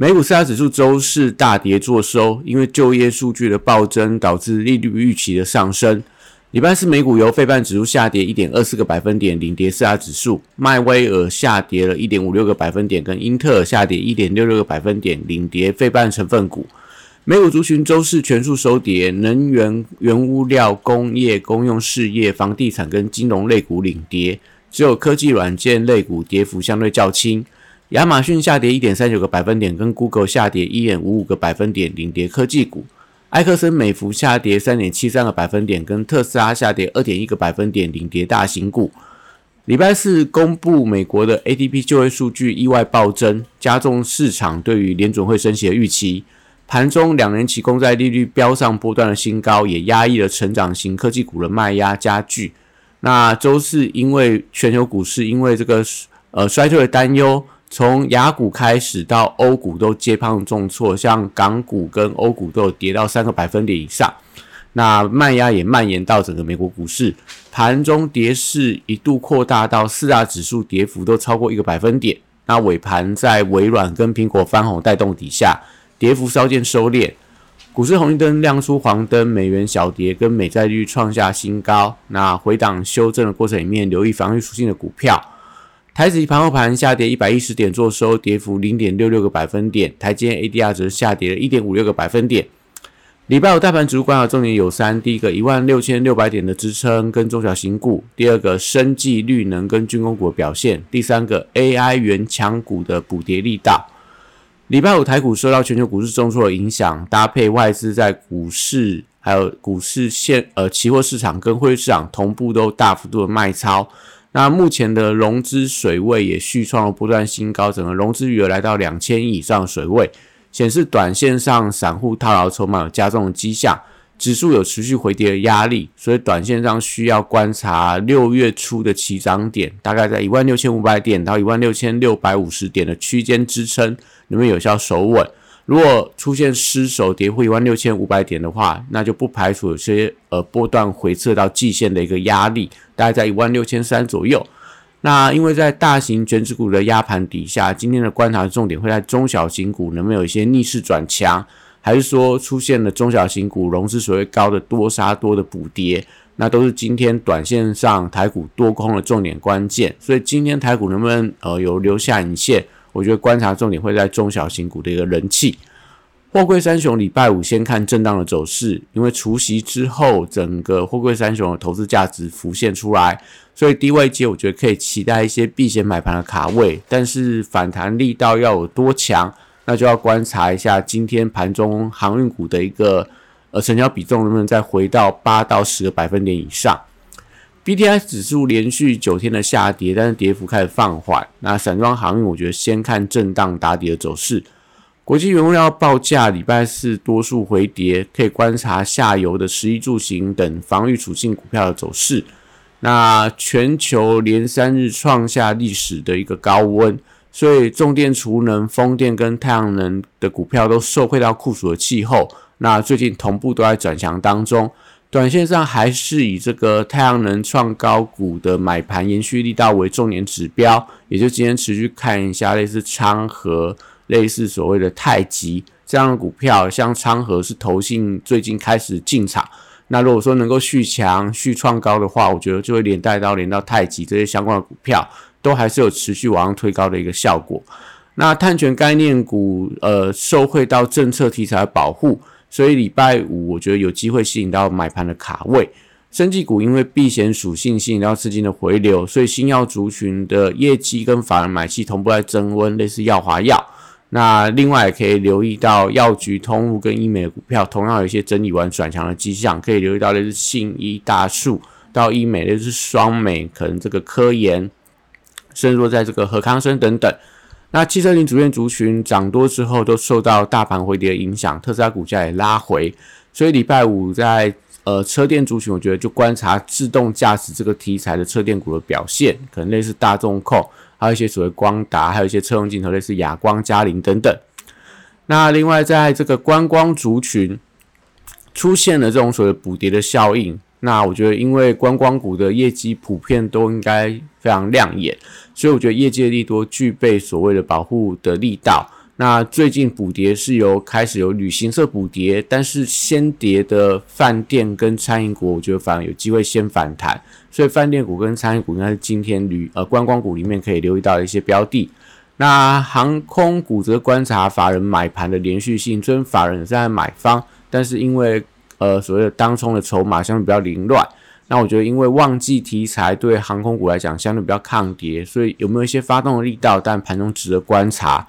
美股四大指数周四大跌作收，因为就业数据的暴增导致利率预期的上升。礼拜四美股由费半指数下跌一点二四个百分点领跌四大指数，迈威尔下跌了一点五六个百分点，跟英特尔下跌一点六六个百分点领跌费半成分股。美股族群周四全数收跌，能源、原物料、工业、公用事业、房地产跟金融类股领跌，只有科技软件类股跌幅相对较轻。亚马逊下跌一点三九个百分点，跟 Google 下跌一点五五个百分点，领跌科技股。埃克森美孚下跌三点七三个百分点，跟特斯拉下跌二点一个百分点，领跌大型股。礼拜四公布美国的 ADP 就业数据意外暴增，加重市场对于联准会升息的预期。盘中两年期公债利率飙上波段的新高，也压抑了成长型科技股的卖压加剧。那周四因为全球股市因为这个呃衰退的担忧。从雅股开始到欧股都接胖重挫，像港股跟欧股都有跌到三个百分点以上。那卖压也蔓延到整个美国股市，盘中跌势一度扩大到四大指数跌幅都超过一个百分点。那尾盘在微软跟苹果翻红带动底下，跌幅稍见收敛，股市红绿灯亮出黄灯，美元小跌跟美债率创下新高。那回档修正的过程里面，留意防御属性的股票。台指盘后盘下跌一百一十点，做收跌幅零点六六个百分点。台积 ADR 则下跌了一点五六个百分点。礼拜五大盘指数观察重点有三：第一个一万六千六百点的支撑跟中小型股；第二个生技绿能跟军工股的表现；第三个 AI 原强股的补跌力道。礼拜五台股受到全球股市重挫的影响，搭配外资在股市还有股市现呃期货市场跟汇市场同步都大幅度的卖超。那目前的融资水位也续创了不断新高，整个融资余额来到两千亿以上水位，显示短线上散户套牢筹码有加重的迹象，指数有持续回跌的压力，所以短线上需要观察六月初的起涨点，大概在一万六千五百点到一万六千六百五十点的区间支撑，能不能有效守稳？如果出现失守跌破一万六千五百点的话，那就不排除有些呃波段回撤到季线的一个压力，大概在一万六千三左右。那因为在大型卷指股的压盘底下，今天的观察重点会在中小型股能不能有一些逆势转强，还是说出现了中小型股融资所谓高的多杀多的补跌，那都是今天短线上台股多空的重点关键。所以今天台股能不能呃有留下影线？我觉得观察重点会在中小型股的一个人气。货柜三雄礼拜五先看震荡的走势，因为除夕之后，整个货柜三雄的投资价值浮现出来，所以低位接我觉得可以期待一些避险买盘的卡位，但是反弹力道要有多强，那就要观察一下今天盘中航运股的一个呃成交比重能不能再回到八到十个百分点以上。B T I 指数连续九天的下跌，但是跌幅开始放缓。那散装航运，我觉得先看震荡打底的走势。国际原物料报价礼拜四多数回跌，可以观察下游的十一住行等防御属性股票的走势。那全球连三日创下历史的一个高温，所以重电、储能、风电跟太阳能的股票都受惠到酷暑的气候。那最近同步都在转强当中。短线上还是以这个太阳能创高股的买盘延续力道为重点指标，也就今天持续看一下类似昌河、类似所谓的太极这样的股票，像昌河是投信最近开始进场，那如果说能够续强、续创高的话，我觉得就会连带到连到太极这些相关的股票，都还是有持续往上推高的一个效果。那碳权概念股，呃，受惠到政策题材的保护。所以礼拜五我觉得有机会吸引到买盘的卡位，生技股因为避险属性吸引到资金的回流，所以新药族群的业绩跟法人买气同步在增温，类似药华药。那另外也可以留意到药局、通路跟医美的股票，同样有一些整理完转强的迹象，可以留意到类似信医大树到医美，类似双美，可能这个科研，甚至说在这个和康生等等。那汽车零组件族群涨多之后，都受到大盘回跌的影响，特斯拉股价也拉回，所以礼拜五在呃车电族群，我觉得就观察自动驾驶这个题材的车电股的表现，可能类似大众控，还有一些所谓光达，还有一些车用镜头，类似亚光、嘉陵等等。那另外在这个观光族群出现了这种所谓补跌的效应。那我觉得，因为观光股的业绩普遍都应该非常亮眼，所以我觉得业界利多具备所谓的保护的力道。那最近补跌是由开始有旅行社补跌，但是先跌的饭店跟餐饮股，我觉得反而有机会先反弹。所以饭店股跟餐饮股应该是今天旅呃观光股里面可以留意到的一些标的。那航空股则观察法人买盘的连续性，虽然法人在买方，但是因为呃，所谓的当冲的筹码相对比较凌乱，那我觉得因为旺季题材对航空股来讲相对比较抗跌，所以有没有一些发动的力道？但盘中值得观察。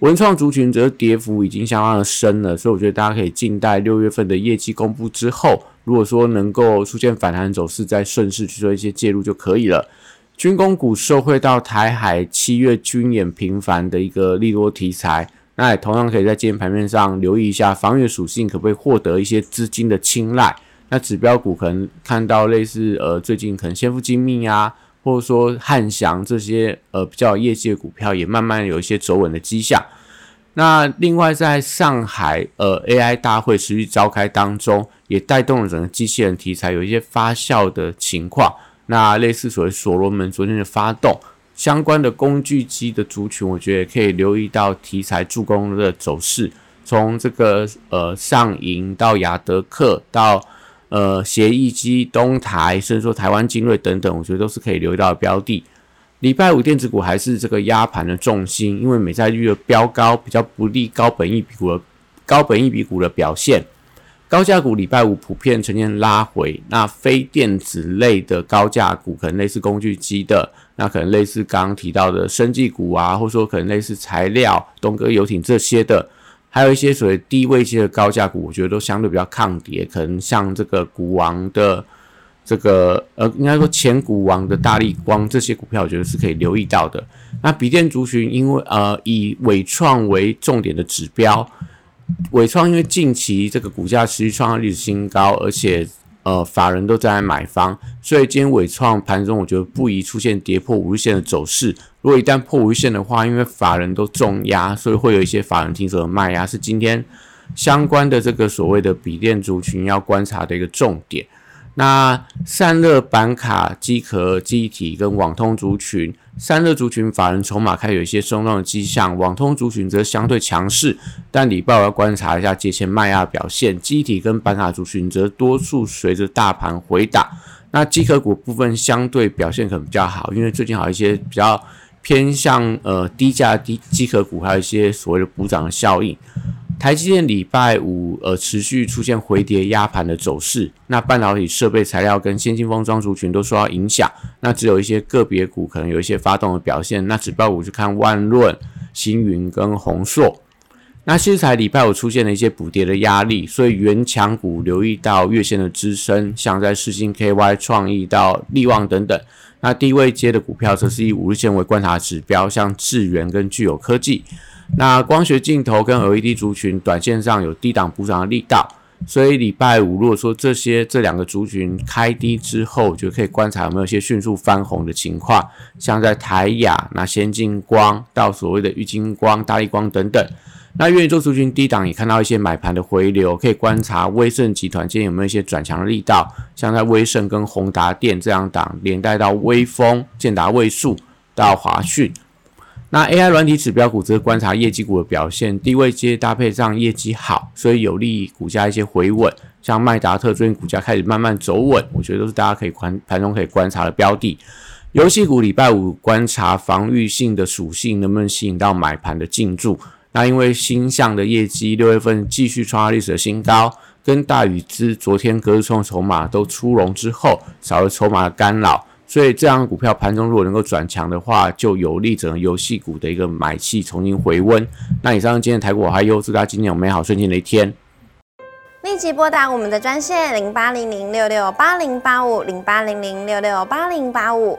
文创族群则跌幅已经相当的深了，所以我觉得大家可以静待六月份的业绩公布之后，如果说能够出现反弹走势，再顺势去做一些介入就可以了。军工股受惠到台海七月军演频繁的一个利多题材。那也同样可以在今天盘面上留意一下防御属性可不可以获得一些资金的青睐。那指标股可能看到类似呃最近可能先富精密啊，或者说汉翔这些呃比较业绩的股票也慢慢有一些走稳的迹象。那另外在上海呃 AI 大会持续召开当中，也带动了整个机器人题材有一些发酵的情况。那类似所谓所罗门昨天的发动。相关的工具机的族群，我觉得也可以留意到题材助攻的走势。从这个呃上银到雅德克，到呃协议机、东台，甚至说台湾精锐等等，我觉得都是可以留意到标的。礼拜五电子股还是这个压盘的重心，因为美债率的飙高，比较不利高本益比股的高本益比股的表现。高价股礼拜五普遍呈现拉回，那非电子类的高价股，可能类似工具机的，那可能类似刚刚提到的生技股啊，或者说可能类似材料、东哥游艇这些的，还有一些所谓低位阶的高价股，我觉得都相对比较抗跌，可能像这个股王的这个呃，应该说前股王的大力光这些股票，我觉得是可以留意到的。那笔电族群，因为呃以伟创为重点的指标。伟创因为近期这个股价持续创下历史新高，而且呃法人都在买方，所以今天伟创盘中我觉得不宜出现跌破五日线的走势。如果一旦破五日线的话，因为法人都重压，所以会有一些法人停手的卖压，是今天相关的这个所谓的笔电族群要观察的一个重点。那散热板卡、机壳、机体跟网通族群，散热族群法人筹码开始有一些松动的迹象，网通族群则相对强势，但礼拜要观察一下节前卖压表现。机体跟板卡族群则多数随着大盘回打，那机壳股部分相对表现可能比较好，因为最近好一些比较偏向呃低价低机壳股，还有一些所谓的补涨的效应。台积电礼拜五呃持续出现回跌压盘的走势，那半导体设备材料跟先进封装族群都受到影响，那只有一些个别股可能有一些发动的表现，那指标股就看万润、星云跟宏硕。那其实才礼拜五出现了一些补跌的压力，所以原强股留意到月线的支撑，像在世星 KY 创意到利旺等等。那低位接的股票则是以五日线为观察指标，像智源跟具有科技。那光学镜头跟 LED 族群，短线上有低档补涨的力道，所以礼拜五如果说这些这两个族群开低之后，就可以观察有没有一些迅速翻红的情况，像在台亚、那先进光到所谓的玉金光、大力光等等。那愿意做族群低档也看到一些买盘的回流，可以观察威盛集团今天有没有一些转强的力道，像在威盛跟宏达电这样档，连带到威风、建达位数到华讯。那 AI 软体指标股则观察业绩股的表现，低位接搭配上业绩好，所以有利股价一些回稳。像麦达特最近股价开始慢慢走稳，我觉得都是大家可以观盘中可以观察的标的。游戏股礼拜五观察防御性的属性能不能吸引到买盘的进驻。那因为新向的业绩六月份继续创下历史的新高，跟大禹之昨天隔日冲筹码都出笼之后，少了筹码的干扰。所以这样股票盘中如果能够转强的话，就有利整个游戏股的一个买气重新回温。那以上今天的台股还有祝大家今天有美好顺心的一天。立即拨打我们的专线零八零零六六八零八五零八零零六六八零八五。